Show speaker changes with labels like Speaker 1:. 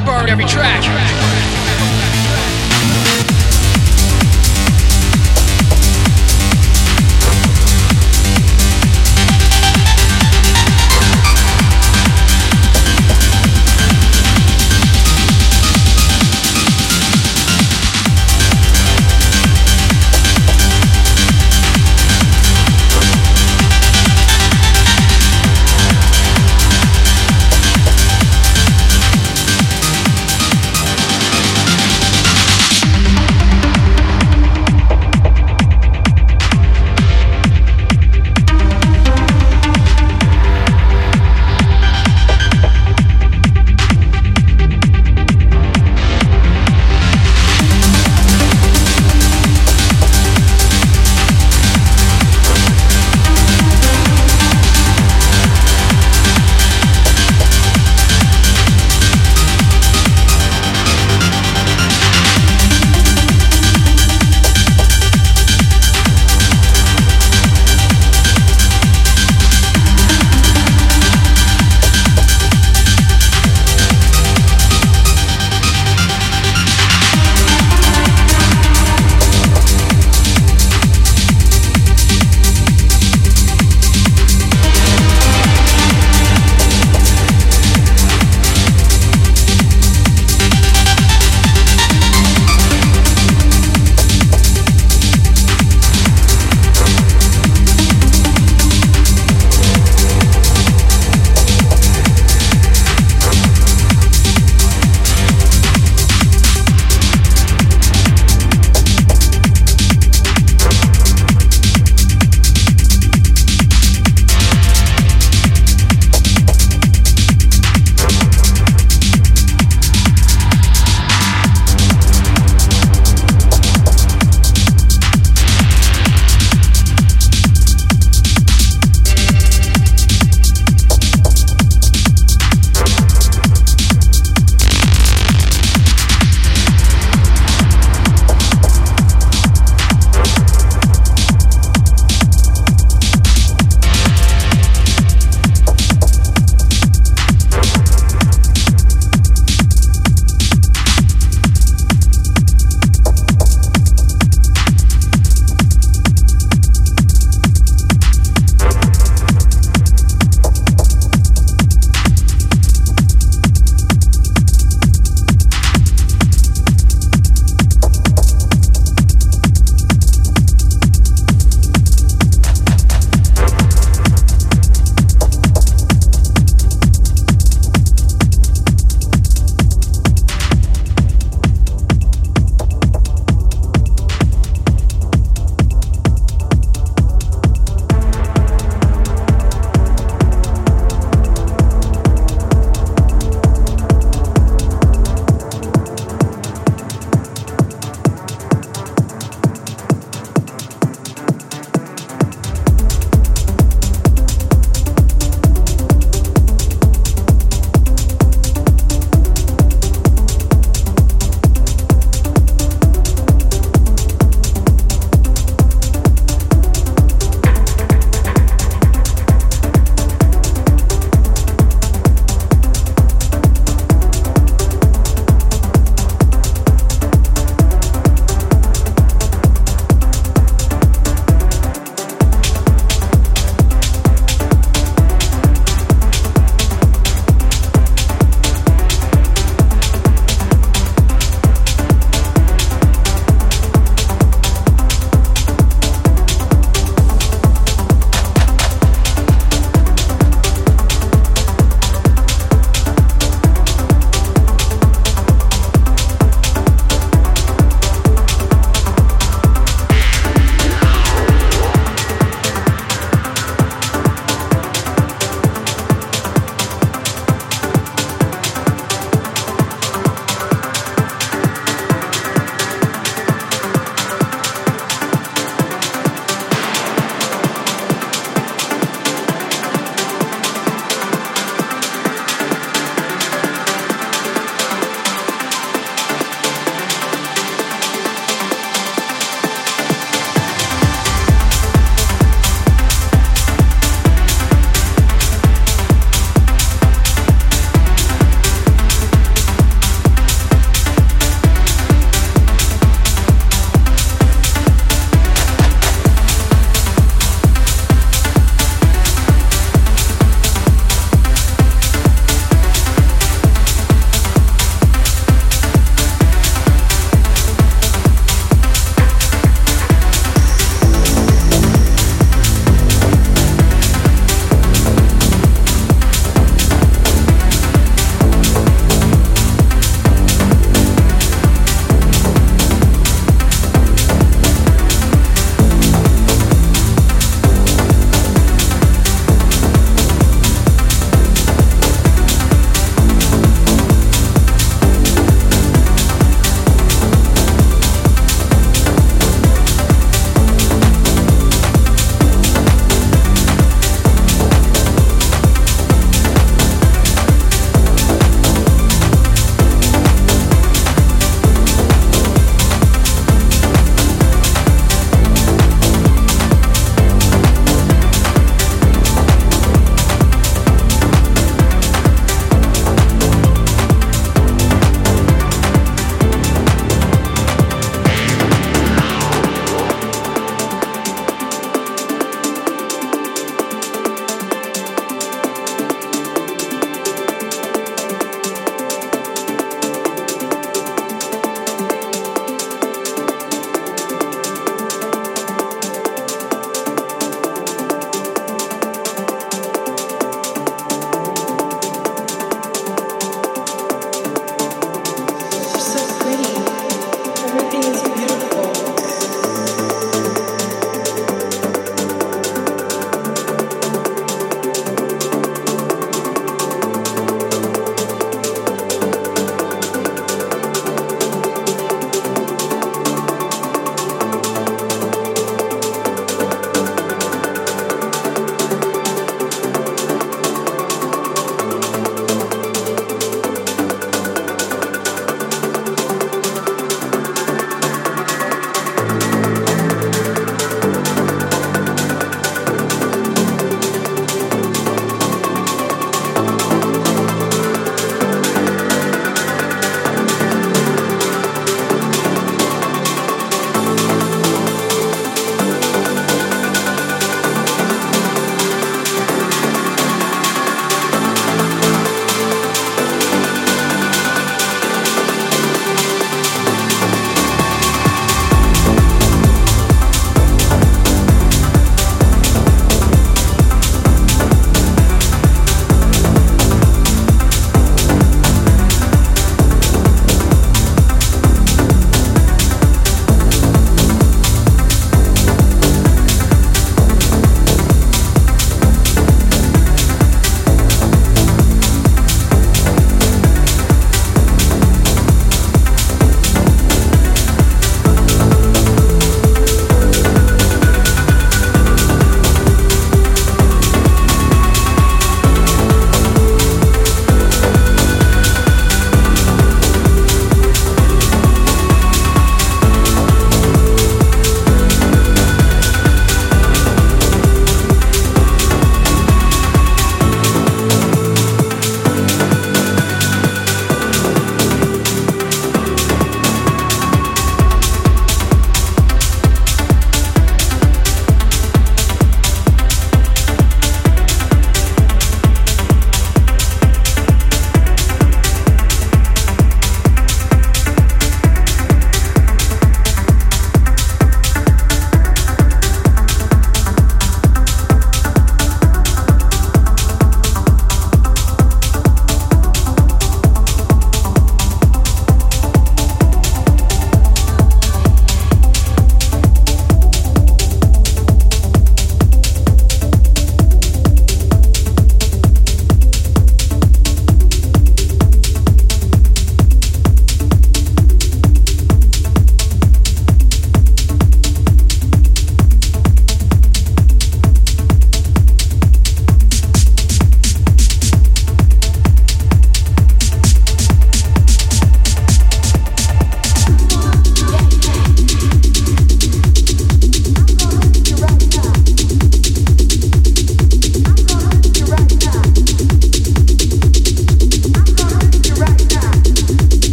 Speaker 1: Burn borrowed every track.